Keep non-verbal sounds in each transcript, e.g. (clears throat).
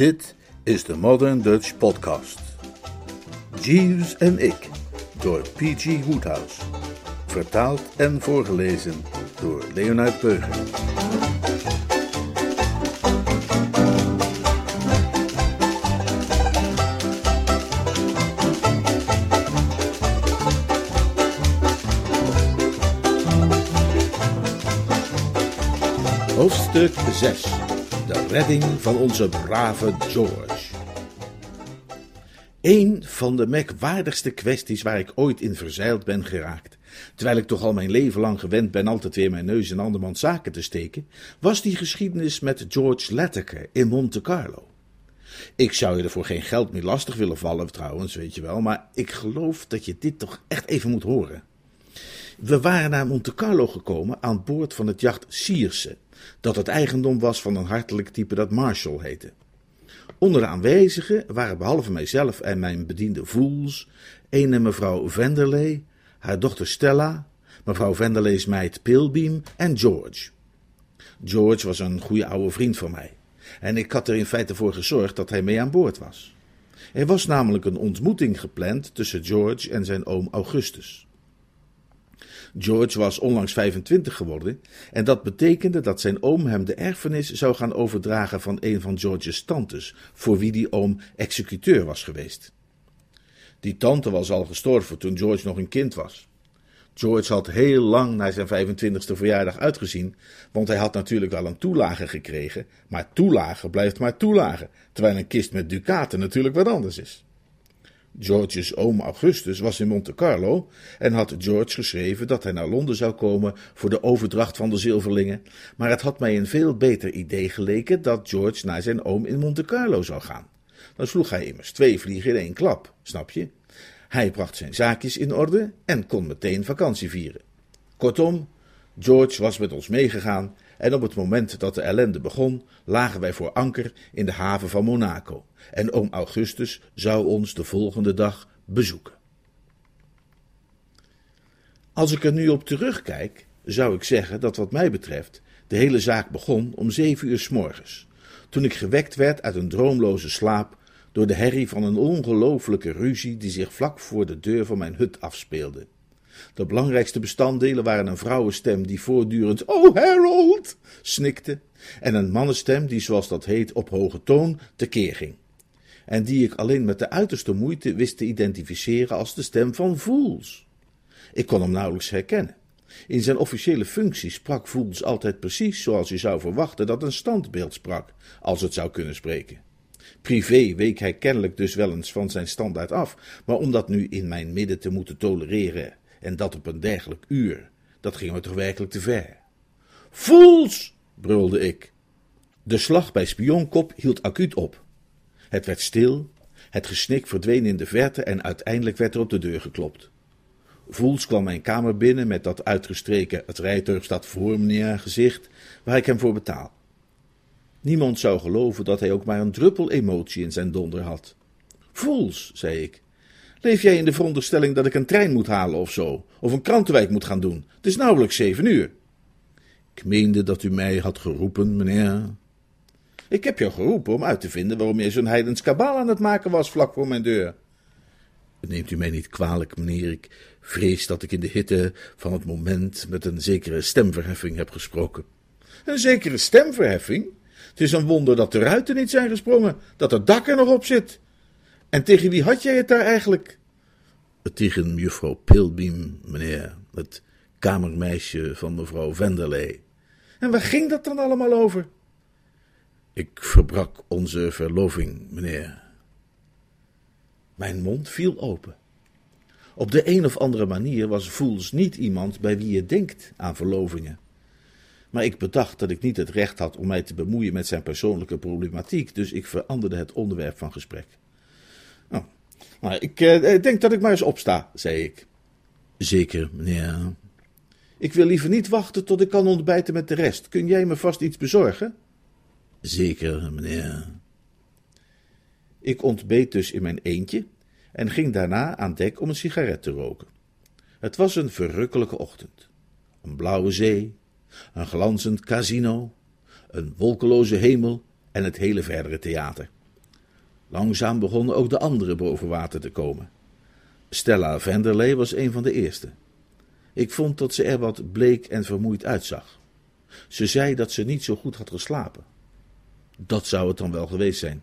Dit is de Modern Dutch Podcast. Jeeves en ik, door P.G. Woodhouse. Vertaald en voorgelezen door Leonard Beuger. Hoofdstuk 6. Redding van onze brave George. Een van de merkwaardigste kwesties waar ik ooit in verzeild ben geraakt, terwijl ik toch al mijn leven lang gewend ben altijd weer mijn neus in andermans zaken te steken, was die geschiedenis met George Lataker in Monte Carlo. Ik zou je er voor geen geld meer lastig willen vallen, trouwens, weet je wel, maar ik geloof dat je dit toch echt even moet horen. We waren naar Monte Carlo gekomen aan boord van het jacht Sierse, dat het eigendom was van een hartelijk type dat Marshall heette. Onder de aanwezigen waren behalve mijzelf en mijn bediende Voels, ene mevrouw Venderley, haar dochter Stella, mevrouw Venderley's meid Pilbeam en George. George was een goede oude vriend van mij en ik had er in feite voor gezorgd dat hij mee aan boord was. Er was namelijk een ontmoeting gepland tussen George en zijn oom Augustus. George was onlangs 25 geworden en dat betekende dat zijn oom hem de erfenis zou gaan overdragen van een van George's tantes, voor wie die oom executeur was geweest. Die tante was al gestorven toen George nog een kind was. George had heel lang naar zijn 25e verjaardag uitgezien, want hij had natuurlijk wel een toelage gekregen, maar toelage blijft maar toelage, terwijl een kist met ducaten natuurlijk wat anders is. George's oom Augustus was in Monte Carlo en had George geschreven dat hij naar Londen zou komen voor de overdracht van de zilverlingen, maar het had mij een veel beter idee geleken dat George naar zijn oom in Monte Carlo zou gaan. Dan sloeg hij immers twee vliegen in één klap, snap je? Hij bracht zijn zaakjes in orde en kon meteen vakantie vieren. Kortom, George was met ons meegegaan en op het moment dat de ellende begon, lagen wij voor anker in de haven van Monaco en oom Augustus zou ons de volgende dag bezoeken. Als ik er nu op terugkijk, zou ik zeggen dat wat mij betreft de hele zaak begon om zeven uur s morgens, toen ik gewekt werd uit een droomloze slaap door de herrie van een ongelooflijke ruzie die zich vlak voor de deur van mijn hut afspeelde. De belangrijkste bestanddelen waren een vrouwenstem die voortdurend Oh Harold snikte, en een mannenstem die, zoals dat heet, op hoge toon tekeer ging. En die ik alleen met de uiterste moeite wist te identificeren als de stem van Voels. Ik kon hem nauwelijks herkennen. In zijn officiële functie sprak Voels altijd precies zoals je zou verwachten dat een standbeeld sprak, als het zou kunnen spreken. Privé week hij kennelijk dus wel eens van zijn standaard af, maar om dat nu in mijn midden te moeten tolereren en dat op een dergelijk uur, dat ging me toch werkelijk te ver. Fools! brulde ik. De slag bij Spionkop hield acuut op. Het werd stil, het gesnik verdween in de verte en uiteindelijk werd er op de deur geklopt. Voels kwam mijn kamer binnen met dat uitgestreken het rijtuig staat voor meneer gezicht, waar ik hem voor betaal. Niemand zou geloven dat hij ook maar een druppel emotie in zijn donder had. Voels, zei ik, Leef jij in de veronderstelling dat ik een trein moet halen of zo? Of een krantenwijk moet gaan doen? Het is nauwelijks zeven uur. Ik meende dat u mij had geroepen, meneer. Ik heb jou geroepen om uit te vinden waarom je zo'n heidens kabaal aan het maken was vlak voor mijn deur. Neemt u mij niet kwalijk, meneer. Ik vrees dat ik in de hitte van het moment met een zekere stemverheffing heb gesproken. Een zekere stemverheffing? Het is een wonder dat de ruiten niet zijn gesprongen, dat het dak er nog op zit. En tegen wie had jij het daar eigenlijk? Tegen juffrouw Pilbeam, meneer, het kamermeisje van mevrouw Venderley. En waar ging dat dan allemaal over? Ik verbrak onze verloving, meneer. Mijn mond viel open. Op de een of andere manier was Voels niet iemand bij wie je denkt aan verlovingen. Maar ik bedacht dat ik niet het recht had om mij te bemoeien met zijn persoonlijke problematiek, dus ik veranderde het onderwerp van gesprek. Nou, ik denk dat ik maar eens opsta, zei ik. Zeker, meneer. Ik wil liever niet wachten tot ik kan ontbijten met de rest. Kun jij me vast iets bezorgen? Zeker, meneer. Ik ontbeet dus in mijn eentje en ging daarna aan dek om een sigaret te roken. Het was een verrukkelijke ochtend. Een blauwe zee, een glanzend casino, een wolkeloze hemel en het hele verdere theater. Langzaam begonnen ook de anderen boven water te komen. Stella Vanderlei was een van de eerste. Ik vond dat ze er wat bleek en vermoeid uitzag. Ze zei dat ze niet zo goed had geslapen. Dat zou het dan wel geweest zijn.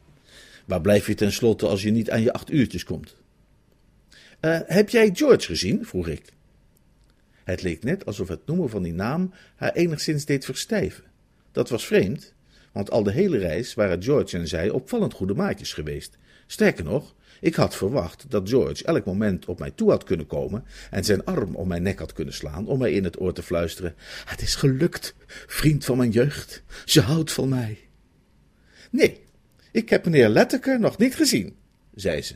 Waar blijf je tenslotte als je niet aan je acht uurtjes komt? Uh, heb jij George gezien? vroeg ik. Het leek net alsof het noemen van die naam haar enigszins deed verstijven. Dat was vreemd, want al de hele reis waren George en zij opvallend goede maatjes geweest. Sterker nog, ik had verwacht dat George elk moment op mij toe had kunnen komen en zijn arm om mijn nek had kunnen slaan om mij in het oor te fluisteren: Het is gelukt, vriend van mijn jeugd, ze houdt van mij. Nee, ik heb meneer Letteker nog niet gezien, zei ze.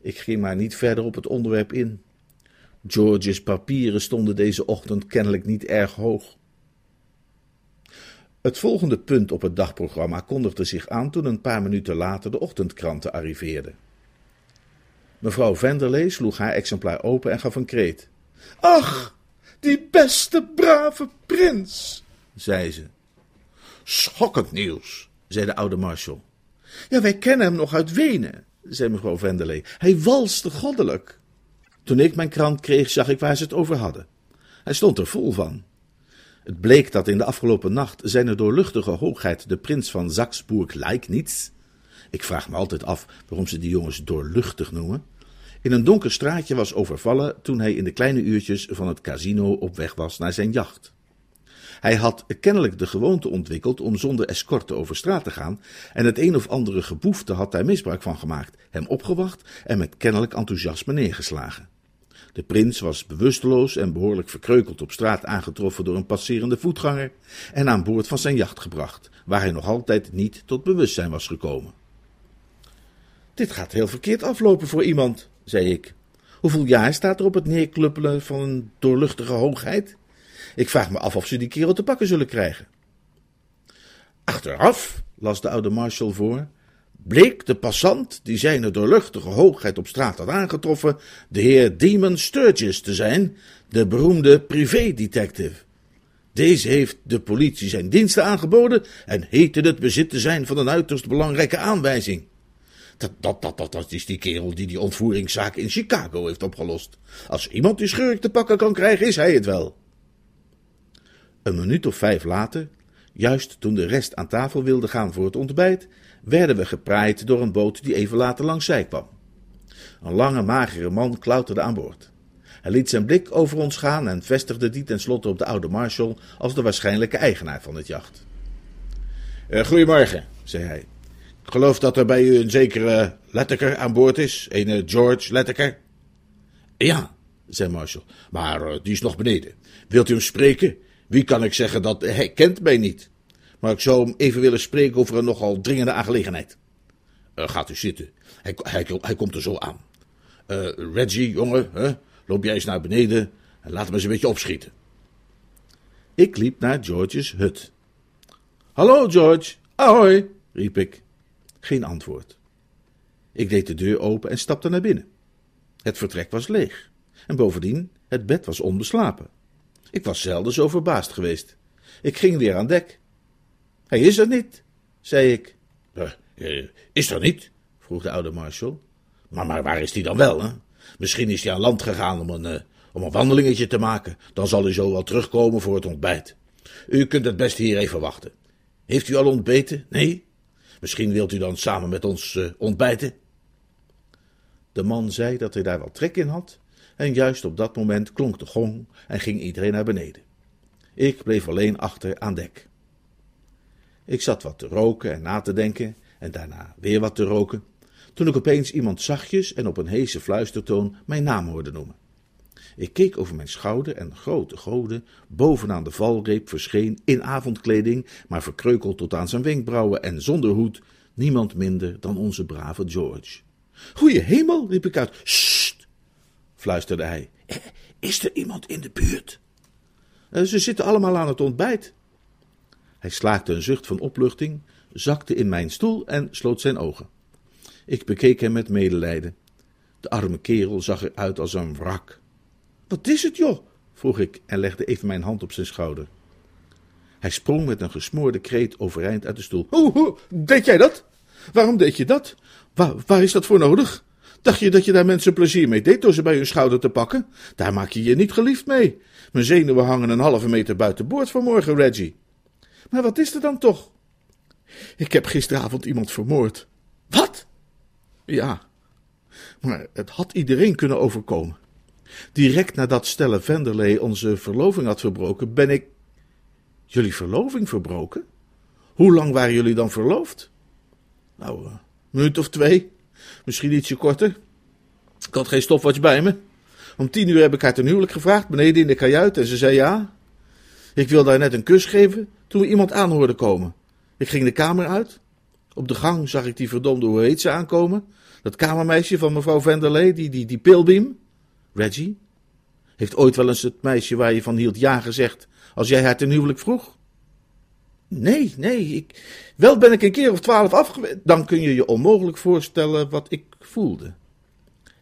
Ik ging maar niet verder op het onderwerp in. George's papieren stonden deze ochtend kennelijk niet erg hoog. Het volgende punt op het dagprogramma kondigde zich aan toen een paar minuten later de ochtendkranten arriveerden. Mevrouw Venderlee sloeg haar exemplaar open en gaf een kreet. Ach, die beste brave prins, zei ze. Schokkend nieuws, zei de oude marshal. Ja, wij kennen hem nog uit Wenen, zei mevrouw Venderlee. Hij walste goddelijk. Toen ik mijn krant kreeg, zag ik waar ze het over hadden. Hij stond er vol van. Het bleek dat in de afgelopen nacht zijn doorluchtige hoogheid de prins van Saxburg-Leiknitz, ik vraag me altijd af waarom ze die jongens doorluchtig noemen, in een donker straatje was overvallen toen hij in de kleine uurtjes van het casino op weg was naar zijn jacht. Hij had kennelijk de gewoonte ontwikkeld om zonder escorte over straat te gaan, en het een of andere geboefte had daar misbruik van gemaakt, hem opgewacht en met kennelijk enthousiasme neergeslagen. De prins was bewusteloos en behoorlijk verkreukeld op straat aangetroffen door een passerende voetganger en aan boord van zijn jacht gebracht, waar hij nog altijd niet tot bewustzijn was gekomen. Dit gaat heel verkeerd aflopen voor iemand, zei ik. Hoeveel jaar staat er op het neerkluppelen van een doorluchtige hoogheid? Ik vraag me af of ze die kerel te pakken zullen krijgen. Achteraf, las de oude marshal voor, bleek de passant die zijn doorluchtige hoogheid op straat had aangetroffen de heer Demon Sturgis te zijn, de beroemde privédetective. Deze heeft de politie zijn diensten aangeboden en heette het bezit te zijn van een uiterst belangrijke aanwijzing. Dat, dat, dat, dat, dat is die kerel die die ontvoeringszaak in Chicago heeft opgelost. Als iemand die schurk te pakken kan krijgen, is hij het wel. Een minuut of vijf later, juist toen de rest aan tafel wilde gaan voor het ontbijt, werden we gepraaid door een boot die even later langs zij kwam. Een lange, magere man klauterde aan boord. Hij liet zijn blik over ons gaan en vestigde die tenslotte op de oude Marshal als de waarschijnlijke eigenaar van het jacht. Uh, goedemorgen, zei hij. Ik geloof dat er bij u een zekere Letteker aan boord is, een George Letteker. Ja, zei Marshall, maar uh, die is nog beneden. Wilt u hem spreken? Wie kan ik zeggen dat hij kent mij niet? Maar ik zou hem even willen spreken over een nogal dringende aangelegenheid. Uh, gaat u zitten. Hij, hij, hij komt er zo aan. Uh, Reggie, jongen, hè? loop jij eens naar beneden en laat hem eens een beetje opschieten. Ik liep naar George's hut. Hallo, George. Ahoy, riep ik. Geen antwoord. Ik deed de deur open en stapte naar binnen. Het vertrek was leeg. En bovendien, het bed was onbeslapen. Ik was zelden zo verbaasd geweest. Ik ging weer aan dek. Hij is er niet, zei ik. Uh, is er niet? vroeg de oude marshal. Maar, maar waar is hij dan wel, hè? Misschien is hij aan land gegaan om een, uh, om een wandelingetje te maken. Dan zal hij zo wel terugkomen voor het ontbijt. U kunt het best hier even wachten. Heeft u al ontbeten? Nee? Misschien wilt u dan samen met ons uh, ontbijten? De man zei dat hij daar wel trek in had, en juist op dat moment klonk de gong en ging iedereen naar beneden. Ik bleef alleen achter aan dek. Ik zat wat te roken en na te denken, en daarna weer wat te roken, toen ik opeens iemand zachtjes en op een heese fluistertoon mijn naam hoorde noemen. Ik keek over mijn schouder en grote goden, bovenaan de valreep verscheen, in avondkleding, maar verkreukeld tot aan zijn wenkbrauwen en zonder hoed, niemand minder dan onze brave George. Goeie hemel, riep ik uit. Sst, fluisterde hij. Eh, is er iemand in de buurt? Eh, ze zitten allemaal aan het ontbijt, hij slaakte een zucht van opluchting, zakte in mijn stoel en sloot zijn ogen. Ik bekeek hem met medelijden. De arme kerel zag eruit als een wrak. Wat is het, joh? vroeg ik en legde even mijn hand op zijn schouder. Hij sprong met een gesmoorde kreet overeind uit de stoel. Hoe, hoe, deed jij dat? Waarom deed je dat? Waar, waar is dat voor nodig? Dacht je dat je daar mensen plezier mee deed door ze bij hun schouder te pakken? Daar maak je je niet geliefd mee. Mijn zenuwen hangen een halve meter buiten boord vanmorgen, Reggie. Maar wat is er dan toch? Ik heb gisteravond iemand vermoord. Wat? Ja, maar het had iedereen kunnen overkomen. Direct nadat Stella Vanderlei onze verloving had verbroken, ben ik. Jullie verloving verbroken? Hoe lang waren jullie dan verloofd? Nou, een minuut of twee. Misschien ietsje korter. Ik had geen stopwatch bij me. Om tien uur heb ik haar ten huwelijk gevraagd, beneden in de kajuit, en ze zei ja. Ik wilde haar net een kus geven, toen we iemand aan komen. Ik ging de kamer uit. Op de gang zag ik die verdomde hoe heet ze aankomen. Dat kamermeisje van mevrouw Vanderlei, die, die, die pilbeam. Reggie? Heeft ooit wel eens het meisje waar je van hield ja gezegd, als jij haar ten huwelijk vroeg? Nee, nee, ik, wel ben ik een keer of twaalf afgewezen. Dan kun je je onmogelijk voorstellen wat ik voelde.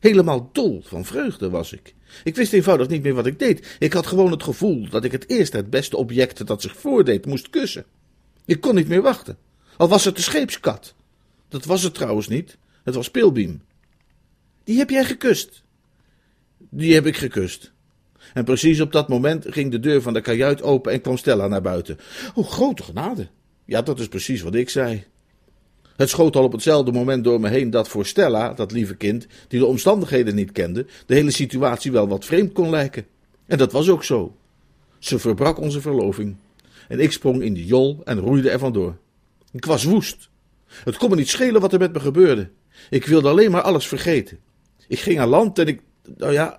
Helemaal dol van vreugde was ik. Ik wist eenvoudig niet meer wat ik deed. Ik had gewoon het gevoel dat ik het eerste, het beste object dat zich voordeed, moest kussen. Ik kon niet meer wachten. Al was het de scheepskat. Dat was het trouwens niet. Het was Pilbeam. Die heb jij gekust. Die heb ik gekust. En precies op dat moment ging de deur van de kajuit open en kwam Stella naar buiten. Oh, grote genade. Ja, dat is precies wat ik zei. Het schoot al op hetzelfde moment door me heen dat voor Stella, dat lieve kind, die de omstandigheden niet kende, de hele situatie wel wat vreemd kon lijken. En dat was ook zo. Ze verbrak onze verloving. En ik sprong in de jol en roeide er vandoor. Ik was woest. Het kon me niet schelen wat er met me gebeurde. Ik wilde alleen maar alles vergeten. Ik ging aan land en ik, nou ja,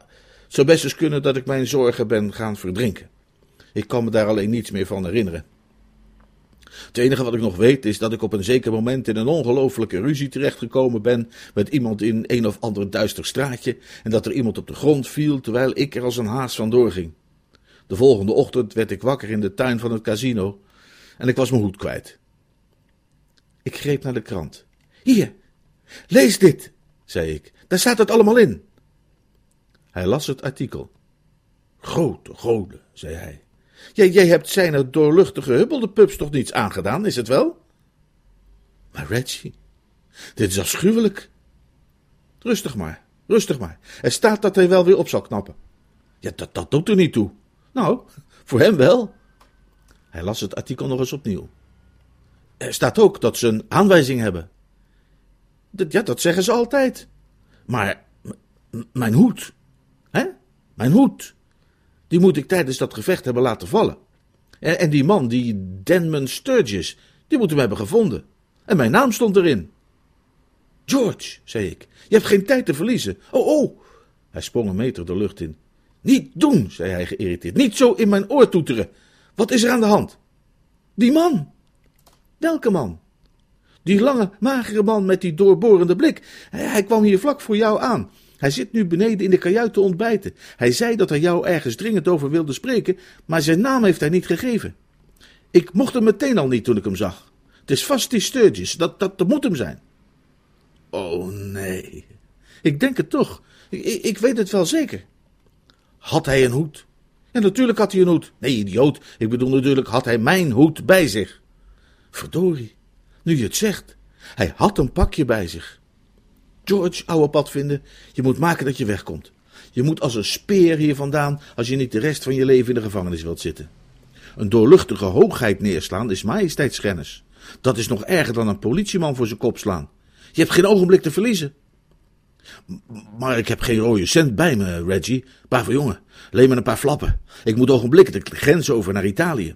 het zou best eens kunnen dat ik mijn zorgen ben gaan verdrinken. Ik kan me daar alleen niets meer van herinneren. Het enige wat ik nog weet is dat ik op een zeker moment in een ongelofelijke ruzie terechtgekomen ben met iemand in een of ander duister straatje en dat er iemand op de grond viel terwijl ik er als een haas vandoor ging. De volgende ochtend werd ik wakker in de tuin van het casino en ik was mijn hoed kwijt. Ik greep naar de krant. Hier, lees dit, zei ik. Daar staat het allemaal in. Hij las het artikel. Grote goden, zei hij. Jij, jij hebt zijn doorluchtige hubbelde pups toch niets aangedaan, is het wel? Maar Reggie, dit is afschuwelijk. Rustig maar, rustig maar. Er staat dat hij wel weer op zal knappen. Ja, dat, dat doet er niet toe. Nou, voor hem wel. Hij las het artikel nog eens opnieuw. Er staat ook dat ze een aanwijzing hebben. Ja, dat zeggen ze altijd. Maar mijn hoed, hè? Mijn hoed. Die moet ik tijdens dat gevecht hebben laten vallen. En, en die man, die Denman Sturgis, die moet hem hebben gevonden. En mijn naam stond erin. George, zei ik, je hebt geen tijd te verliezen. Oh, oh. Hij sprong een meter de lucht in. Niet doen, zei hij geïrriteerd. Niet zo in mijn oor toeteren. Wat is er aan de hand? Die man. Welke man? Die lange, magere man met die doorborende blik. Hij kwam hier vlak voor jou aan. Hij zit nu beneden in de kajuit te ontbijten. Hij zei dat hij jou ergens dringend over wilde spreken, maar zijn naam heeft hij niet gegeven. Ik mocht hem meteen al niet toen ik hem zag. Het is vast die Sturgis, dat, dat, dat moet hem zijn. Oh nee, ik denk het toch. Ik, ik weet het wel zeker. Had hij een hoed? Ja, natuurlijk had hij een hoed. Nee, idioot, ik bedoel natuurlijk had hij mijn hoed bij zich. Verdorie, nu je het zegt, hij had een pakje bij zich. George, ouwe pad vinden, je moet maken dat je wegkomt. Je moet als een speer hier vandaan als je niet de rest van je leven in de gevangenis wilt zitten. Een doorluchtige hoogheid neerslaan is majesteitsschennis. Dat is nog erger dan een politieman voor zijn kop slaan. Je hebt geen ogenblik te verliezen. Maar ik heb geen rode cent bij me, Reggie. Brave jongen, leen me een paar flappen. Ik moet ogenblikkelijk de grens over naar Italië.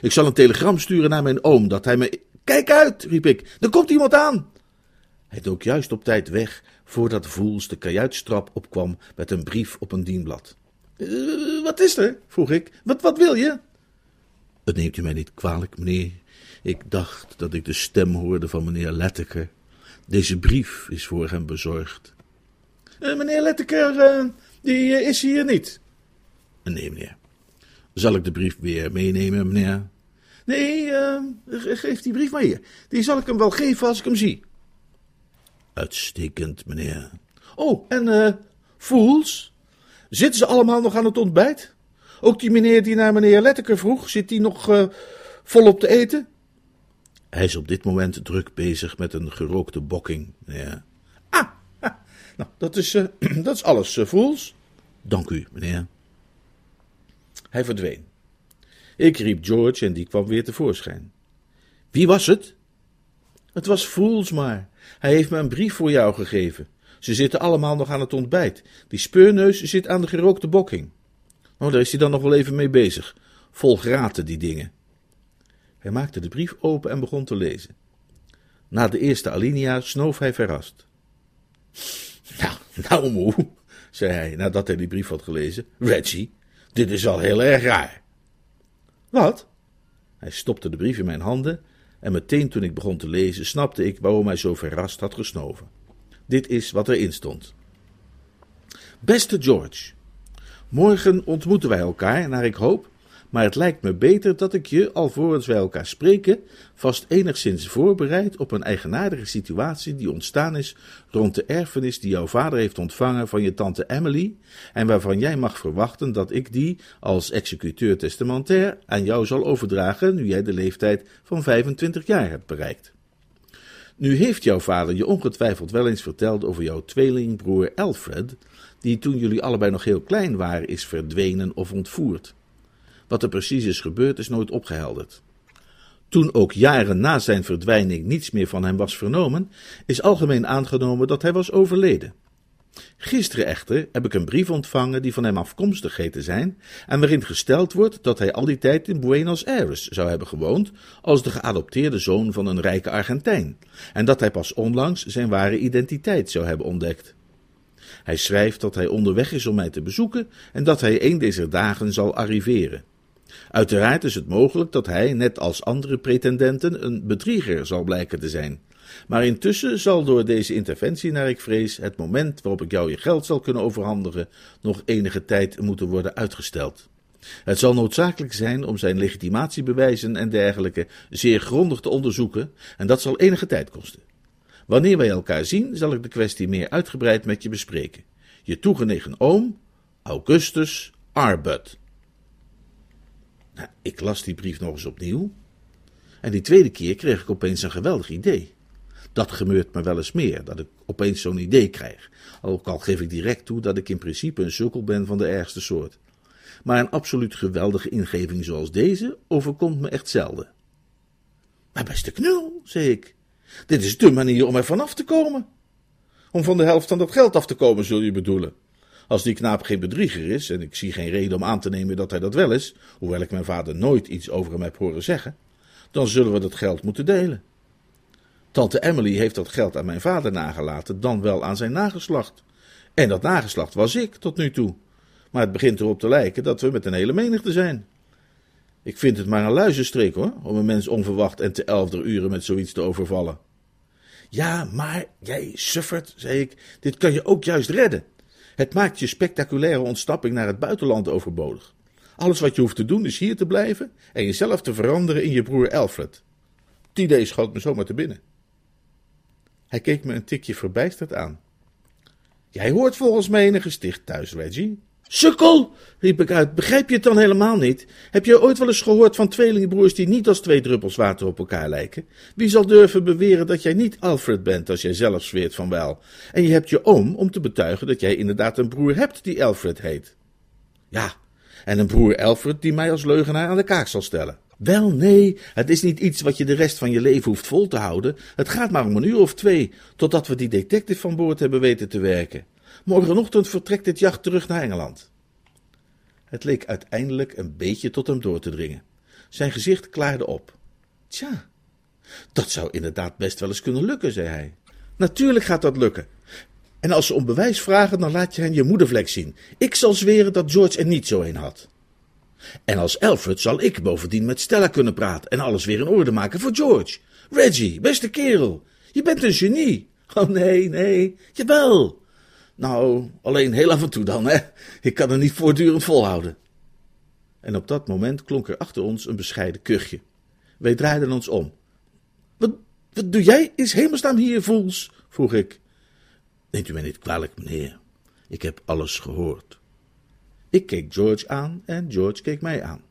Ik zal een telegram sturen naar mijn oom dat hij me. Kijk uit, riep ik, er komt iemand aan. Hij dook juist op tijd weg voordat Voels de kajuitstrap opkwam met een brief op een dienblad. Uh, wat is er? vroeg ik. Wat, wat wil je? Het neemt u mij niet kwalijk, meneer. Ik dacht dat ik de stem hoorde van meneer Letteker. Deze brief is voor hem bezorgd. Uh, meneer Letteker, uh, die is hier niet. Nee, meneer. Zal ik de brief weer meenemen, meneer? Nee, geef die brief maar hier. Die zal ik hem wel geven als ik hem zie. Uitstekend, meneer. Oh, en uh, Fools? Zitten ze allemaal nog aan het ontbijt? Ook die meneer die naar meneer Letteker vroeg, zit die nog uh, volop te eten? Hij is op dit moment druk bezig met een gerookte bokking. Ja. Ah, nou, dat is, uh, (clears throat) dat is alles, Fools. Dank u, meneer. Hij verdween. Ik riep George en die kwam weer tevoorschijn. Wie was het? Het was Fools maar. Hij heeft me een brief voor jou gegeven. Ze zitten allemaal nog aan het ontbijt. Die speurneus zit aan de gerookte bokking. Oh, daar is hij dan nog wel even mee bezig. Vol graten, die dingen. Hij maakte de brief open en begon te lezen. Na de eerste alinea snoof hij verrast. (laughs) Nou, nou moe, zei hij nadat hij die brief had gelezen. Reggie, dit is al heel erg raar. Wat? Hij stopte de brief in mijn handen en meteen toen ik begon te lezen snapte ik waarom hij zo verrast had gesnoven. Dit is wat erin stond. Beste George, morgen ontmoeten wij elkaar, naar ik hoop, maar het lijkt me beter dat ik je, alvorens wij elkaar spreken, vast enigszins voorbereid op een eigenaardige situatie die ontstaan is rond de erfenis die jouw vader heeft ontvangen van je tante Emily en waarvan jij mag verwachten dat ik die als executeur testamentair aan jou zal overdragen nu jij de leeftijd van 25 jaar hebt bereikt. Nu heeft jouw vader je ongetwijfeld wel eens verteld over jouw tweelingbroer Alfred, die toen jullie allebei nog heel klein waren is verdwenen of ontvoerd. Wat er precies is gebeurd is nooit opgehelderd. Toen ook jaren na zijn verdwijning niets meer van hem was vernomen, is algemeen aangenomen dat hij was overleden. Gisteren echter heb ik een brief ontvangen die van hem afkomstig heet zijn en waarin gesteld wordt dat hij al die tijd in Buenos Aires zou hebben gewoond als de geadopteerde zoon van een rijke Argentijn en dat hij pas onlangs zijn ware identiteit zou hebben ontdekt. Hij schrijft dat hij onderweg is om mij te bezoeken en dat hij een deze dagen zal arriveren. Uiteraard is het mogelijk dat hij, net als andere pretendenten, een bedrieger zal blijken te zijn. Maar intussen zal door deze interventie, naar ik vrees, het moment waarop ik jou je geld zal kunnen overhandigen, nog enige tijd moeten worden uitgesteld. Het zal noodzakelijk zijn om zijn legitimatiebewijzen en dergelijke zeer grondig te onderzoeken, en dat zal enige tijd kosten. Wanneer wij elkaar zien, zal ik de kwestie meer uitgebreid met je bespreken. Je toegenegen oom, Augustus Arbut. Ik las die brief nog eens opnieuw. En die tweede keer kreeg ik opeens een geweldig idee. Dat gebeurt me wel eens meer, dat ik opeens zo'n idee krijg. Ook al geef ik direct toe dat ik in principe een sukkel ben van de ergste soort. Maar een absoluut geweldige ingeving zoals deze overkomt me echt zelden. Maar beste knul, zei ik, dit is de manier om er vanaf te komen. Om van de helft van dat geld af te komen, zul je bedoelen. Als die knaap geen bedrieger is, en ik zie geen reden om aan te nemen dat hij dat wel is, hoewel ik mijn vader nooit iets over hem heb horen zeggen, dan zullen we dat geld moeten delen. Tante Emily heeft dat geld aan mijn vader nagelaten, dan wel aan zijn nageslacht. En dat nageslacht was ik tot nu toe. Maar het begint erop te lijken dat we met een hele menigte zijn. Ik vind het maar een luizenstreek hoor, om een mens onverwacht en te elfder uren met zoiets te overvallen. Ja, maar jij suffert, zei ik, dit kan je ook juist redden. Het maakt je spectaculaire ontsnapping naar het buitenland overbodig. Alles wat je hoeft te doen is hier te blijven en jezelf te veranderen in je broer Alfred. Het idee schoot me zomaar te binnen. Hij keek me een tikje verbijsterd aan. Jij hoort volgens mij een gesticht thuis, Reggie. Sukkel, riep ik uit, begrijp je het dan helemaal niet? Heb je ooit wel eens gehoord van tweelingbroers die niet als twee druppels water op elkaar lijken? Wie zal durven beweren dat jij niet Alfred bent als jij zelf zweert van wel? En je hebt je oom om te betuigen dat jij inderdaad een broer hebt die Alfred heet. Ja, en een broer Alfred die mij als leugenaar aan de kaak zal stellen. Wel, nee, het is niet iets wat je de rest van je leven hoeft vol te houden. Het gaat maar om een uur of twee, totdat we die detective van boord hebben weten te werken. Morgenochtend vertrekt dit jacht terug naar Engeland. Het leek uiteindelijk een beetje tot hem door te dringen. Zijn gezicht klaarde op. Tja, dat zou inderdaad best wel eens kunnen lukken, zei hij. Natuurlijk gaat dat lukken. En als ze om bewijs vragen, dan laat je hen je moedervlek zien. Ik zal zweren dat George er niet zo een had. En als Alfred zal ik bovendien met Stella kunnen praten en alles weer in orde maken voor George. Reggie, beste kerel, je bent een genie. Oh nee, nee, jawel. Nou, alleen heel af en toe dan, hè. Ik kan er niet voortdurend volhouden. En op dat moment klonk er achter ons een bescheiden kuchje. Wij draaiden ons om. Wat, wat doe jij is hemelsnaam hier, Voels? vroeg ik. Neemt u mij niet kwalijk, meneer. Ik heb alles gehoord. Ik keek George aan en George keek mij aan.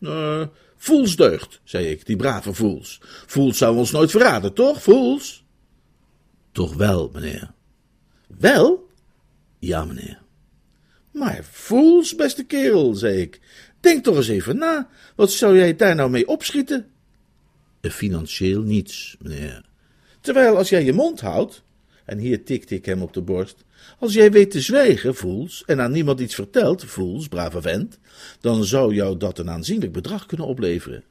Uh, Fools deugt, zei ik, die brave Fools. Fools zou ons nooit verraden, toch, Fools? Toch wel, meneer. Wel? Ja, meneer. Maar Fools, beste kerel, zei ik. Denk toch eens even na. Wat zou jij daar nou mee opschieten? Financieel niets, meneer. Terwijl als jij je mond houdt, en hier tikte ik hem op de borst, als jij weet te zwijgen, Voels, en aan niemand iets vertelt, Voels, brave vent, dan zou jou dat een aanzienlijk bedrag kunnen opleveren.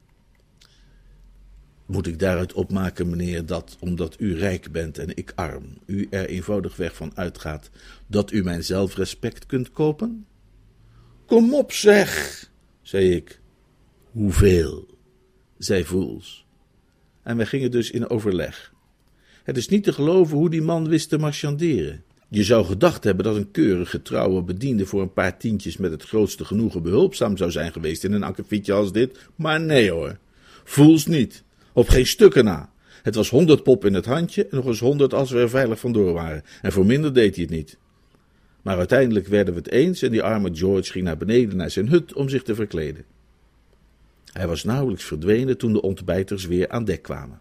Moet ik daaruit opmaken, meneer, dat omdat u rijk bent en ik arm, u er eenvoudigweg van uitgaat dat u mijn zelfrespect kunt kopen? Kom op, zeg, zei ik. Hoeveel? zei Voels. En wij gingen dus in overleg. Het is niet te geloven hoe die man wist te marchanderen. Je zou gedacht hebben dat een keurige, trouwe bediende voor een paar tientjes met het grootste genoegen behulpzaam zou zijn geweest in een akkefietje als dit, maar nee hoor. Voels niet. Op geen stukken na. Het was honderd pop in het handje en nog eens honderd als we er veilig vandoor waren. En voor minder deed hij het niet. Maar uiteindelijk werden we het eens en die arme George ging naar beneden naar zijn hut om zich te verkleden. Hij was nauwelijks verdwenen toen de ontbijters weer aan dek kwamen.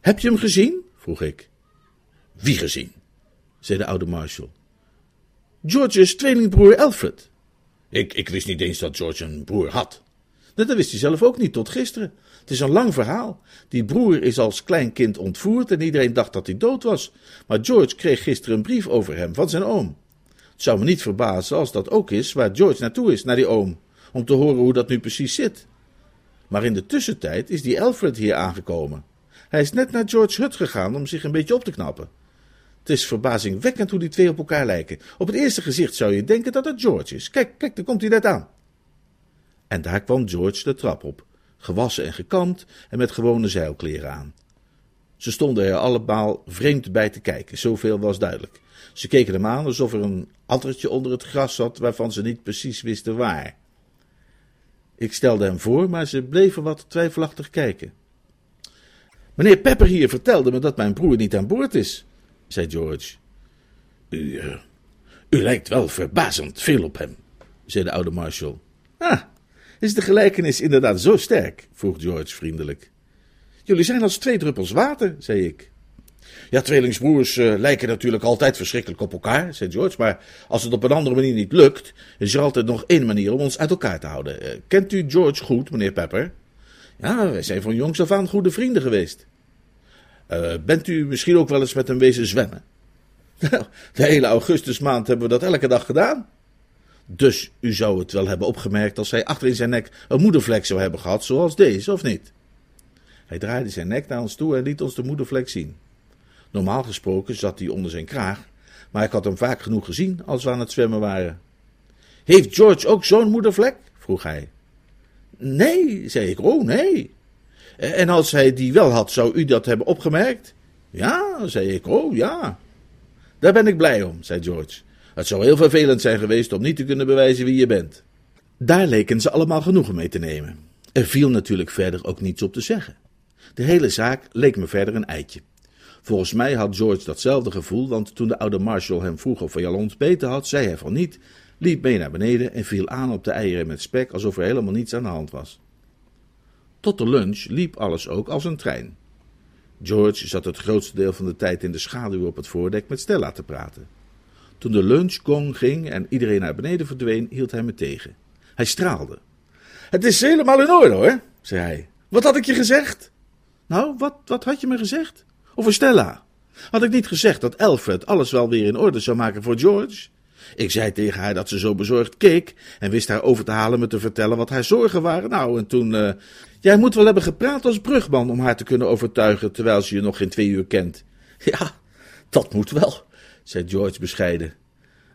Heb je hem gezien? vroeg ik. Wie gezien? zei de oude marshal. George's tweelingbroer Alfred. Ik, ik wist niet eens dat George een broer had. Dat wist hij zelf ook niet tot gisteren. Het is een lang verhaal. Die broer is als klein kind ontvoerd en iedereen dacht dat hij dood was. Maar George kreeg gisteren een brief over hem van zijn oom. Het zou me niet verbazen als dat ook is waar George naartoe is, naar die oom, om te horen hoe dat nu precies zit. Maar in de tussentijd is die Alfred hier aangekomen. Hij is net naar George's hut gegaan om zich een beetje op te knappen. Het is verbazingwekkend hoe die twee op elkaar lijken. Op het eerste gezicht zou je denken dat het George is. Kijk, kijk, daar komt hij net aan. En daar kwam George de trap op, gewassen en gekamd en met gewone zeilkleren aan. Ze stonden er allemaal vreemd bij te kijken, zoveel was duidelijk. Ze keken hem aan alsof er een addertje onder het gras zat waarvan ze niet precies wisten waar. Ik stelde hem voor, maar ze bleven wat twijfelachtig kijken. Meneer Pepper hier vertelde me dat mijn broer niet aan boord is, zei George. U, uh, u lijkt wel verbazend veel op hem, zei de oude marshal. Ah, is de gelijkenis inderdaad zo sterk? vroeg George vriendelijk. Jullie zijn als twee druppels water, zei ik. Ja, tweelingsbroers uh, lijken natuurlijk altijd verschrikkelijk op elkaar, zei George. Maar als het op een andere manier niet lukt, is er altijd nog één manier om ons uit elkaar te houden. Uh, kent u George goed, meneer Pepper? Ja, wij zijn van jongs af aan goede vrienden geweest. Uh, bent u misschien ook wel eens met hem wezen zwemmen? (laughs) De hele augustusmaand hebben we dat elke dag gedaan. Dus u zou het wel hebben opgemerkt als hij achter in zijn nek een moedervlek zou hebben gehad, zoals deze, of niet? Hij draaide zijn nek naar ons toe en liet ons de moedervlek zien. Normaal gesproken zat hij onder zijn kraag, maar ik had hem vaak genoeg gezien als we aan het zwemmen waren. Heeft George ook zo'n moedervlek? vroeg hij. Nee, zei ik. Oh, nee. En als hij die wel had, zou u dat hebben opgemerkt? Ja, zei ik. Oh, ja. Daar ben ik blij om, zei George. Het zou heel vervelend zijn geweest om niet te kunnen bewijzen wie je bent. Daar leken ze allemaal genoegen mee te nemen. Er viel natuurlijk verder ook niets op te zeggen. De hele zaak leek me verder een eitje. Volgens mij had George datzelfde gevoel, want toen de oude marshal hem vroeg of hij al ontbeten had, zei hij van niet, liep mee naar beneden en viel aan op de eieren met spek alsof er helemaal niets aan de hand was. Tot de lunch liep alles ook als een trein. George zat het grootste deel van de tijd in de schaduw op het voordek met Stella te praten. Toen de lunchgong ging en iedereen naar beneden verdween, hield hij me tegen. Hij straalde. Het is helemaal in orde hoor, zei hij. Wat had ik je gezegd? Nou, wat, wat had je me gezegd? Over Stella. Had ik niet gezegd dat Alfred alles wel weer in orde zou maken voor George? Ik zei tegen haar dat ze zo bezorgd keek en wist haar over te halen me te vertellen wat haar zorgen waren. Nou, en toen. Uh, jij moet wel hebben gepraat als brugman om haar te kunnen overtuigen terwijl ze je nog geen twee uur kent. Ja, dat moet wel, zei George bescheiden.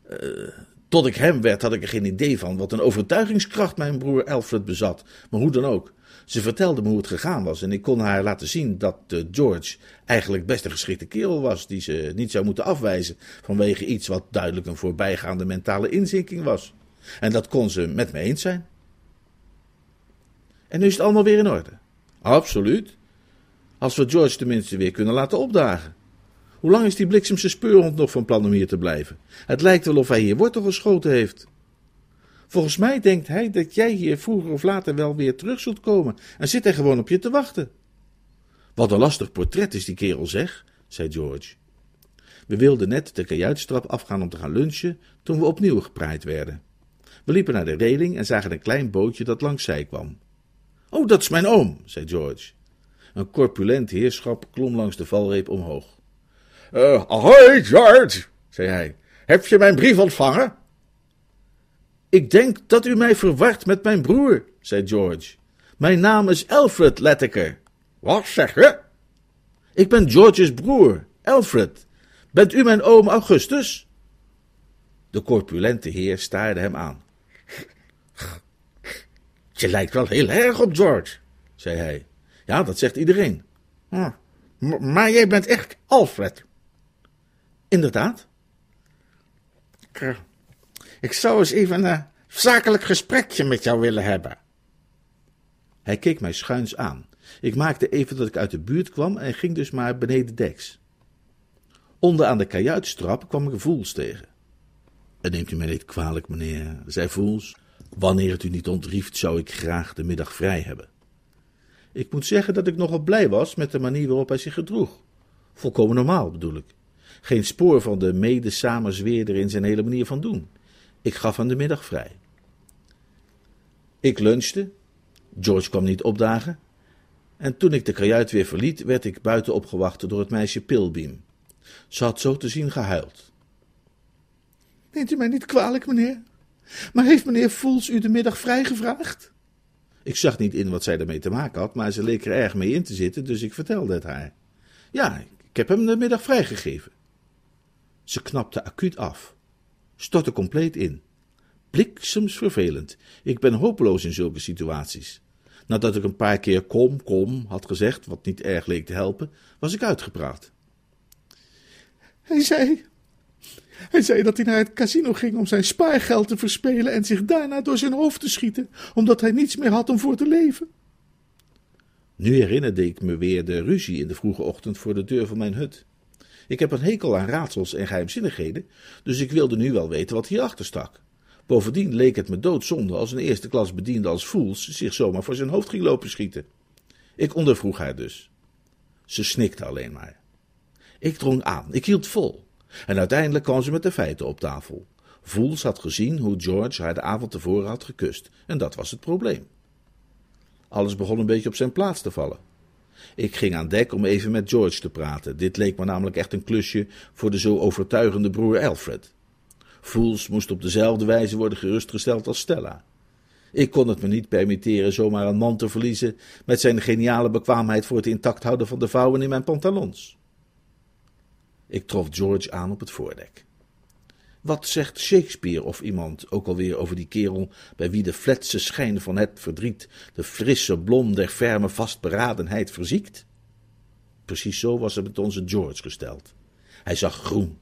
Uh, tot ik hem werd, had ik er geen idee van wat een overtuigingskracht mijn broer Alfred bezat. Maar hoe dan ook. Ze vertelde me hoe het gegaan was en ik kon haar laten zien dat uh, George eigenlijk best een geschikte kerel was die ze niet zou moeten afwijzen vanwege iets wat duidelijk een voorbijgaande mentale inzinking was. En dat kon ze met me eens zijn. En nu is het allemaal weer in orde. Absoluut. Als we George tenminste weer kunnen laten opdagen. Hoe lang is die bliksemse speurhond nog van plan om hier te blijven? Het lijkt wel of hij hier wortel geschoten heeft. Volgens mij denkt hij dat jij hier vroeger of later wel weer terug zult komen en zit hij gewoon op je te wachten. Wat een lastig portret is die kerel, zeg, zei George. We wilden net de kajuitstrap afgaan om te gaan lunchen toen we opnieuw gepraaid werden. We liepen naar de reling en zagen een klein bootje dat langs zij kwam. Oh, dat is mijn oom, zei George. Een corpulent heerschap klom langs de valreep omhoog. Uh, ahoy, George, zei hij. Heb je mijn brief ontvangen? Ik denk dat u mij verwart met mijn broer, zei George. Mijn naam is Alfred Letteker. Wat zeg je? Ik ben George's broer, Alfred. Bent u mijn oom Augustus? De corpulente heer staarde hem aan. (laughs) Je lijkt wel heel erg op George, zei hij. Ja, dat zegt iedereen. Hm, maar jij bent echt Alfred. Inderdaad. Ik zou eens even een zakelijk gesprekje met jou willen hebben. Hij keek mij schuins aan. Ik maakte even dat ik uit de buurt kwam en ging dus maar beneden deks. Onder aan de kajuitstrap kwam ik Voels tegen. En neemt u mij niet kwalijk, meneer, zei Voels. Wanneer het u niet ontrieft, zou ik graag de middag vrij hebben. Ik moet zeggen dat ik nogal blij was met de manier waarop hij zich gedroeg. Volkomen normaal, bedoel ik. Geen spoor van de mede-samenzweerder in zijn hele manier van doen. Ik gaf hem de middag vrij. Ik lunchte. George kwam niet opdagen. En toen ik de kajuit weer verliet, werd ik buiten opgewacht door het meisje Pilbeam. Ze had zo te zien gehuild. Neemt u mij niet kwalijk, meneer? Maar heeft meneer Voels u de middag vrijgevraagd? Ik zag niet in wat zij ermee te maken had, maar ze leek er erg mee in te zitten, dus ik vertelde het haar. Ja, ik heb hem de middag vrijgegeven. Ze knapte acuut af, stortte compleet in. Bliksems vervelend. Ik ben hopeloos in zulke situaties. Nadat ik een paar keer kom, kom had gezegd, wat niet erg leek te helpen, was ik uitgepraat. Hij zei. Hij zei dat hij naar het casino ging om zijn spaargeld te verspelen en zich daarna door zijn hoofd te schieten, omdat hij niets meer had om voor te leven. Nu herinnerde ik me weer de ruzie in de vroege ochtend voor de deur van mijn hut. Ik heb een hekel aan raadsels en geheimzinnigheden, dus ik wilde nu wel weten wat hierachter stak. Bovendien leek het me doodzonde als een eerste klas bediende als Fools zich zomaar voor zijn hoofd ging lopen schieten. Ik ondervroeg haar dus. Ze snikte alleen maar. Ik drong aan, ik hield vol. En uiteindelijk kwam ze met de feiten op tafel. Fools had gezien hoe George haar de avond tevoren had gekust, en dat was het probleem. Alles begon een beetje op zijn plaats te vallen. Ik ging aan dek om even met George te praten. Dit leek me namelijk echt een klusje voor de zo overtuigende broer Alfred. Fools moest op dezelfde wijze worden gerustgesteld als Stella. Ik kon het me niet permitteren zomaar een man te verliezen met zijn geniale bekwaamheid voor het intact houden van de vouwen in mijn pantalons. Ik trof George aan op het voordek. Wat zegt Shakespeare of iemand ook alweer over die kerel bij wie de fletse schijn van het verdriet de frisse blom der ferme vastberadenheid verziekt? Precies zo was het met onze George gesteld. Hij zag groen.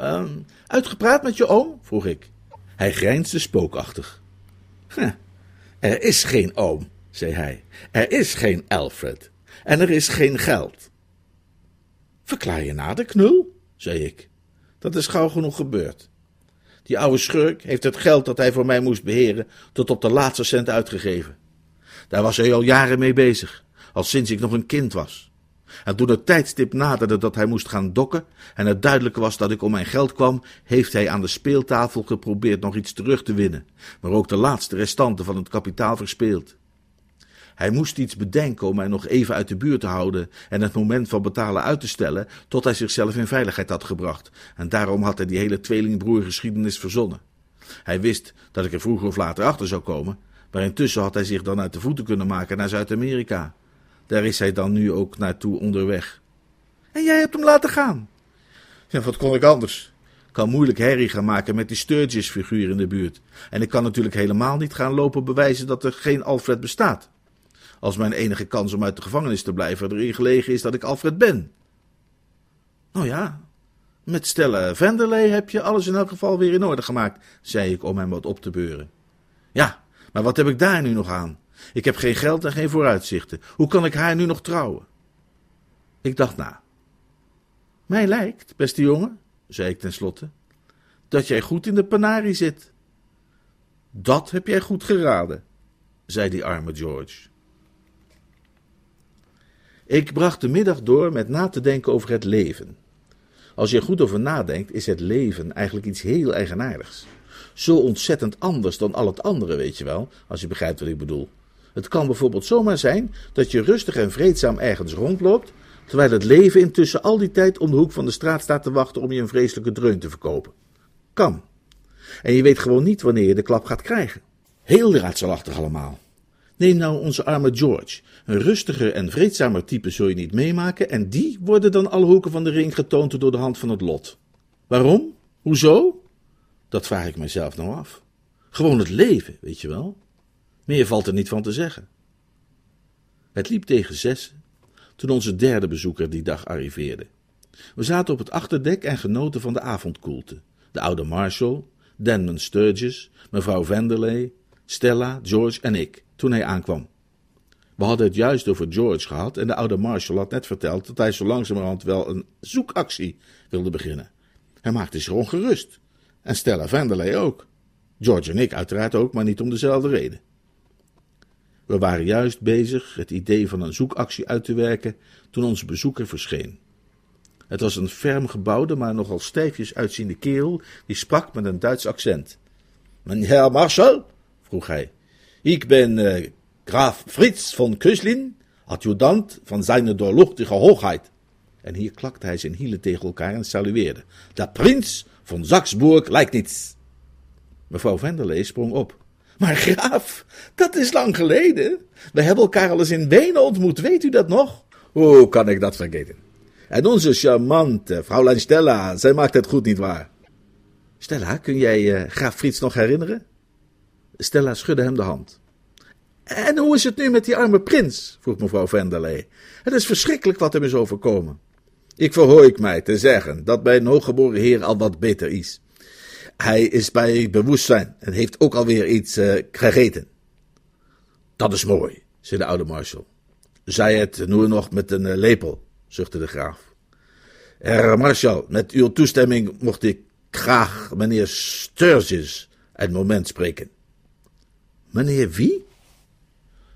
Uh, uitgepraat met je oom? vroeg ik. Hij grijnsde spookachtig. Er is geen oom, zei hij. Er is geen Alfred. En er is geen geld. Verklaar je nader, knul, zei ik. Dat is gauw genoeg gebeurd. Die oude schurk heeft het geld dat hij voor mij moest beheren tot op de laatste cent uitgegeven. Daar was hij al jaren mee bezig, al sinds ik nog een kind was. En toen het tijdstip naderde dat hij moest gaan dokken en het duidelijk was dat ik om mijn geld kwam, heeft hij aan de speeltafel geprobeerd nog iets terug te winnen, maar ook de laatste restanten van het kapitaal verspeeld. Hij moest iets bedenken om mij nog even uit de buurt te houden en het moment van betalen uit te stellen tot hij zichzelf in veiligheid had gebracht. En daarom had hij die hele tweelingbroergeschiedenis verzonnen. Hij wist dat ik er vroeger of later achter zou komen, maar intussen had hij zich dan uit de voeten kunnen maken naar Zuid-Amerika. Daar is hij dan nu ook naartoe onderweg. En jij hebt hem laten gaan? Ja, wat kon ik anders? Kan moeilijk herrie gaan maken met die Sturgis-figuur in de buurt. En ik kan natuurlijk helemaal niet gaan lopen bewijzen dat er geen Alfred bestaat als mijn enige kans om uit de gevangenis te blijven erin gelegen is dat ik Alfred ben. Nou ja, met Stella Vanderlei heb je alles in elk geval weer in orde gemaakt, zei ik om hem wat op te beuren. Ja, maar wat heb ik daar nu nog aan? Ik heb geen geld en geen vooruitzichten. Hoe kan ik haar nu nog trouwen? Ik dacht na. Mij lijkt, beste jongen, zei ik tenslotte, dat jij goed in de panarie zit. Dat heb jij goed geraden, zei die arme George. Ik bracht de middag door met na te denken over het leven. Als je er goed over nadenkt, is het leven eigenlijk iets heel eigenaardigs. Zo ontzettend anders dan al het andere, weet je wel, als je begrijpt wat ik bedoel. Het kan bijvoorbeeld zomaar zijn dat je rustig en vreedzaam ergens rondloopt, terwijl het leven intussen al die tijd om de hoek van de straat staat te wachten om je een vreselijke dreun te verkopen. Kan. En je weet gewoon niet wanneer je de klap gaat krijgen. Heel raadselachtig allemaal. Neem nou onze arme George. Een rustiger en vreedzamer type zul je niet meemaken, en die worden dan alle hoeken van de ring getoond door de hand van het lot. Waarom? Hoezo? Dat vraag ik mezelf nou af. Gewoon het leven, weet je wel. Meer valt er niet van te zeggen. Het liep tegen zes toen onze derde bezoeker die dag arriveerde. We zaten op het achterdek en genoten van de avondkoelte. De oude Marshall, Denman Sturgis, mevrouw Vanderlei, Stella, George en ik, toen hij aankwam. We hadden het juist over George gehad en de oude Marshall had net verteld dat hij zo langzamerhand wel een zoekactie wilde beginnen. Hij maakte zich ongerust. En Stella Vanderlei ook. George en ik uiteraard ook, maar niet om dezelfde reden. We waren juist bezig het idee van een zoekactie uit te werken toen onze bezoeker verscheen. Het was een ferm gebouwde, maar nogal stijfjes uitziende kerel, die sprak met een Duits accent. Meneer Marshall? vroeg hij. Ik ben uh, graaf Frits van Köslin, adjudant van zijn doorluchtige hoogheid. En hier klakte hij zijn hielen tegen elkaar en salueerde. De prins van Saxburg lijkt niets. Mevrouw Venderlee sprong op. Maar graaf, dat is lang geleden. We hebben elkaar al eens in Wenen ontmoet, weet u dat nog? Hoe kan ik dat vergeten? En onze charmante vrouwlijn Stella, zij maakt het goed, niet waar? Stella, kun jij uh, graaf Frits nog herinneren? Stella schudde hem de hand. En hoe is het nu met die arme prins? vroeg mevrouw Venderley. Het is verschrikkelijk wat hem is overkomen. Ik verhoor mij te zeggen dat mijn hooggeboren heer al wat beter is. Hij is bij bewustzijn en heeft ook alweer iets uh, gegeten. Dat is mooi, zei de oude marshal. Zij het nu nog met een uh, lepel, zuchtte de graaf. Herr marshal, met uw toestemming mocht ik graag meneer Sturgis een moment spreken. Meneer wie?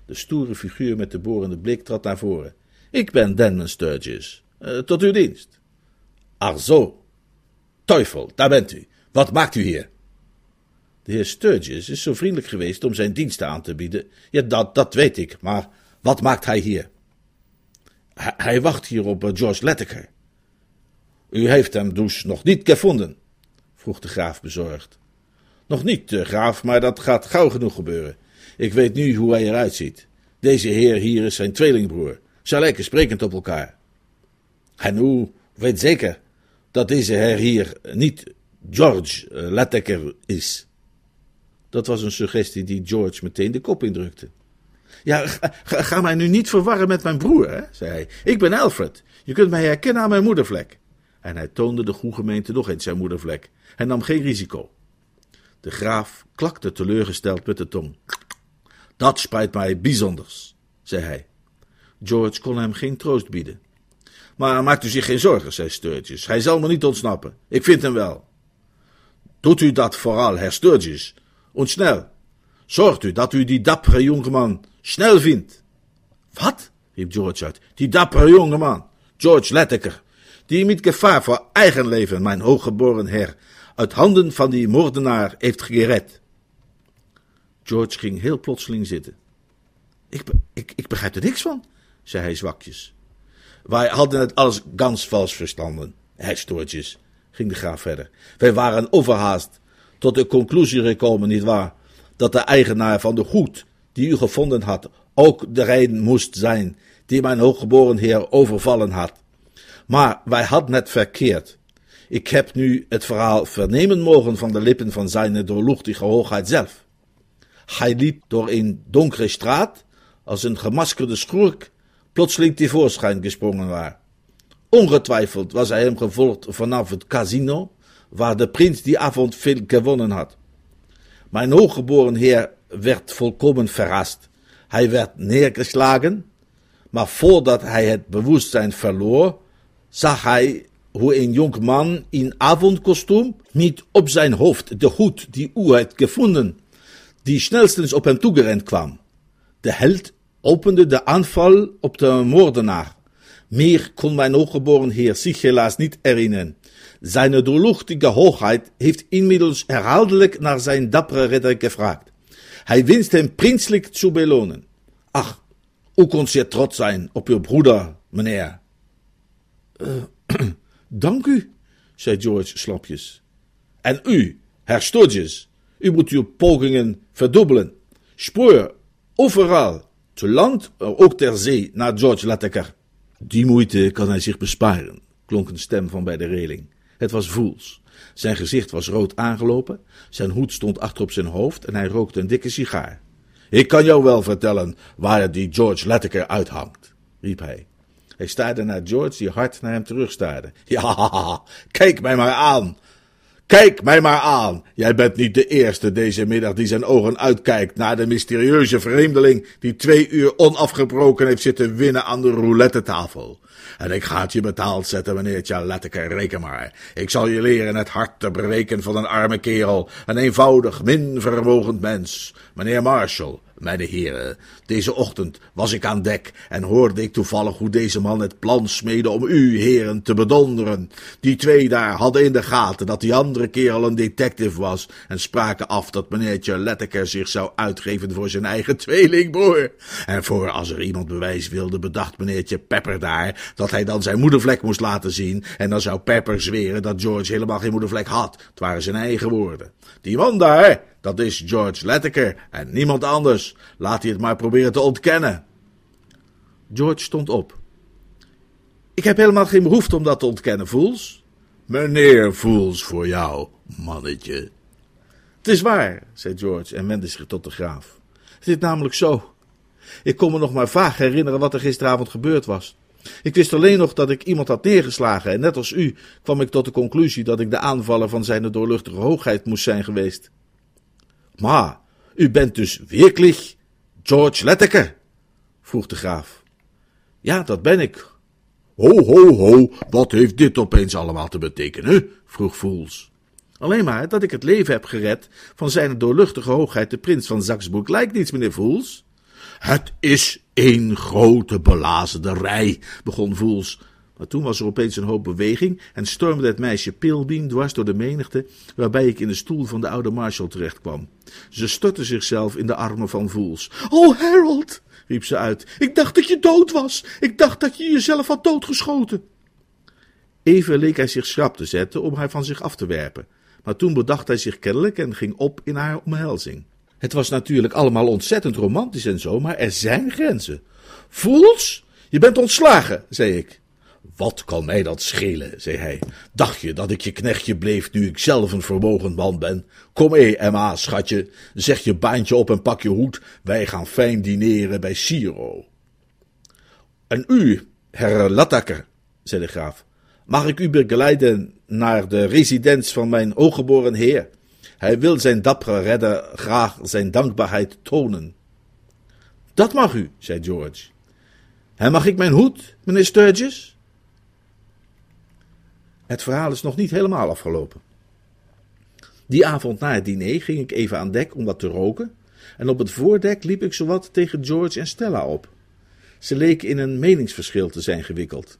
De stoere figuur met de borende blik trad naar voren. Ik ben Denman Sturgis. Uh, tot uw dienst. Ach zo. Teufel, daar bent u. Wat maakt u hier? De heer Sturgis is zo vriendelijk geweest om zijn diensten aan te bieden. Ja, dat, dat weet ik, maar wat maakt hij hier? Hij, wacht hier op eh, George Letteker. U heeft hem dus nog niet gevonden? vroeg de graaf bezorgd. Nog niet, uh, graaf, maar dat gaat gauw genoeg gebeuren. Ik weet nu hoe hij eruit ziet. Deze heer hier is zijn tweelingbroer. Zij lijken sprekend op elkaar. En u weet zeker dat deze heer hier niet George uh, Letteker is. Dat was een suggestie die George meteen de kop indrukte. Ja, ga, ga, mij nu niet verwarren met mijn broer, hè, zei hij. Ik ben Alfred. Je kunt mij herkennen aan mijn moedervlek. En hij toonde de goede gemeente nog eens zijn moedervlek. Hij nam geen risico. De graaf klakte teleurgesteld met de tong. Dat spijt mij bijzonders, zei hij. George kon hem geen troost bieden. Maar maakt u zich geen zorgen, zei Sturgis. Hij zal me niet ontsnappen. Ik vind hem wel. Doet u dat vooral, Herr Sturgis. En snel. Zorgt u dat u die dappere jongeman snel vindt. Wat? riep George uit. Die dappere jongeman, George Letteker, die met gevaar voor eigen leven mijn hooggeboren heer uit handen van die moordenaar heeft gered. George ging heel plotseling zitten. Ik, ik, ik begrijp er niks van, zei hij zwakjes. Wij hadden het alles gans vals verstanden, hij stoortjes, ging de graaf verder. Wij waren overhaast tot de conclusie gekomen, nietwaar, dat de eigenaar van de goed die u gevonden had, ook de rijn moest zijn die mijn hooggeboren heer overvallen had. Maar wij hadden het verkeerd. Ik heb nu het verhaal vernemen mogen van de lippen van zijn doorluchtige hoogheid zelf. Hij liep door een donkere straat, als een gemaskerde schurk, plotseling tevoorschijn gesprongen was. Ongetwijfeld was hij hem gevolgd vanaf het casino, waar de prins die avond veel gewonnen had. Mijn hooggeboren heer werd volkomen verrast. Hij werd neergeslagen, maar voordat hij het bewustzijn verloor, zag hij hoe een jong man in avondkostuum niet op zijn hoofd de hoed die u heeft gevonden die snelstens op hem toegerend kwam. De held opende de aanval op de moordenaar. Meer kon mijn hooggeboren heer zich helaas niet herinneren. Zijn doorluchtige hoogheid heeft inmiddels herhaaldelijk naar zijn dappere ridder gevraagd. Hij wenst hem prinselijk te belonen. Ach, hoe kon je trots zijn op uw broeder, meneer? Uh, (clears throat) dank u, zei George slapjes. En u, herr u moet uw pogingen verdubbelen. Spoor overal, te land, ook ter zee, naar George Lataker. Die moeite kan hij zich besparen, klonk een stem van bij de reling. Het was Voels. Zijn gezicht was rood aangelopen, zijn hoed stond achter op zijn hoofd en hij rookte een dikke sigaar. Ik kan jou wel vertellen waar die George Lataker uithangt, riep hij. Hij staarde naar George, die hard naar hem terugstaarde. Ja, kijk mij maar aan. Kijk mij maar aan. Jij bent niet de eerste deze middag die zijn ogen uitkijkt naar de mysterieuze vreemdeling die twee uur onafgebroken heeft zitten winnen aan de roulette tafel. En ik ga het je betaald zetten, meneertje Letteke, reken maar. Ik zal je leren het hart te breken van een arme kerel, een eenvoudig, min vermogend mens. Meneer Marshall, mijn heren, deze ochtend was ik aan dek en hoorde ik toevallig hoe deze man het plan smeedde om u, heren, te bedonderen. Die twee daar hadden in de gaten dat die andere kerel een detective was en spraken af dat meneertje Letteker zich zou uitgeven voor zijn eigen tweelingbroer. En voor als er iemand bewijs wilde, bedacht meneertje Pepper daar dat hij dan zijn moedervlek moest laten zien en dan zou Pepper zweren dat George helemaal geen moedervlek had. Het waren zijn eigen woorden. Die man daar, dat is George Letteker en niemand anders. Laat hij het maar proberen te ontkennen. George stond op. Ik heb helemaal geen behoefte om dat te ontkennen, Fools. Meneer Fools voor jou, mannetje. Het is waar, zei George en wendde zich tot de graaf. Het is namelijk zo. Ik kon me nog maar vaag herinneren wat er gisteravond gebeurd was. Ik wist alleen nog dat ik iemand had neergeslagen en net als u kwam ik tot de conclusie dat ik de aanvaller van zijn doorluchtige hoogheid moest zijn geweest. Maar u bent dus werkelijk George Letteker? vroeg de graaf. Ja, dat ben ik. Ho, ho, ho, wat heeft dit opeens allemaal te betekenen? vroeg Fools. Alleen maar dat ik het leven heb gered van zijn doorluchtige hoogheid, de prins van Saxburg. Lijkt niets, meneer Fools. Het is één grote belazerij, begon Voels. Maar toen was er opeens een hoop beweging en stormde het meisje Pilbeam dwars door de menigte, waarbij ik in de stoel van de oude Marshal terechtkwam. Ze stortte zichzelf in de armen van Voels. Oh, Harold, riep ze uit, ik dacht dat je dood was. Ik dacht dat je jezelf had doodgeschoten. Even leek hij zich schrap te zetten om haar van zich af te werpen, maar toen bedacht hij zich kennelijk en ging op in haar omhelzing. Het was natuurlijk allemaal ontzettend romantisch en zo, maar er zijn grenzen. Voels, je bent ontslagen, zei ik. Wat kan mij dat schelen, zei hij. Dacht je dat ik je knechtje bleef nu ik zelf een vermogend man ben? Kom mee, Emma, schatje, zeg je baantje op en pak je hoed. Wij gaan fijn dineren bij Siro. En u, herr Lattaker, zei de graaf, mag ik u begeleiden naar de residentie van mijn hooggeboren heer? Hij wil zijn dappere redder graag zijn dankbaarheid tonen. Dat mag u, zei George. En mag ik mijn hoed, meneer Sturgis? Het verhaal is nog niet helemaal afgelopen. Die avond na het diner ging ik even aan dek om wat te roken, en op het voordek liep ik zowat tegen George en Stella op. Ze leken in een meningsverschil te zijn gewikkeld.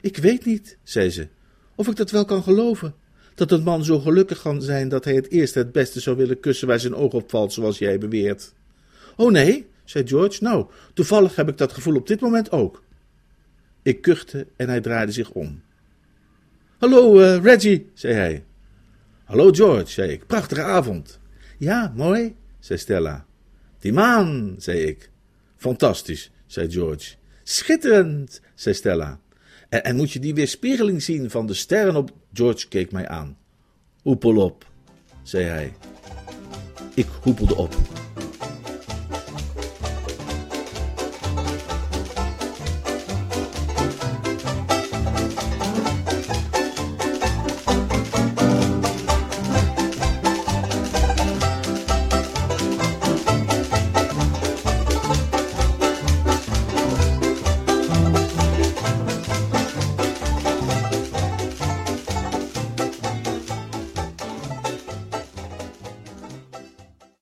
Ik weet niet, zei ze, of ik dat wel kan geloven dat een man zo gelukkig kan zijn dat hij het eerste het beste zou willen kussen waar zijn oog op valt, zoals jij beweert. Oh nee, zei George, nou, toevallig heb ik dat gevoel op dit moment ook. Ik kuchte en hij draaide zich om. Hallo, uh, Reggie, zei hij. Hallo, George, zei ik. Prachtige avond. Ja, mooi, zei Stella. Die maan, zei ik. Fantastisch, zei George. Schitterend, zei Stella. En, en, moet je die weerspiegeling zien van de sterren op. George keek mij aan. Hoepel op, zei hij. Ik hoepelde op.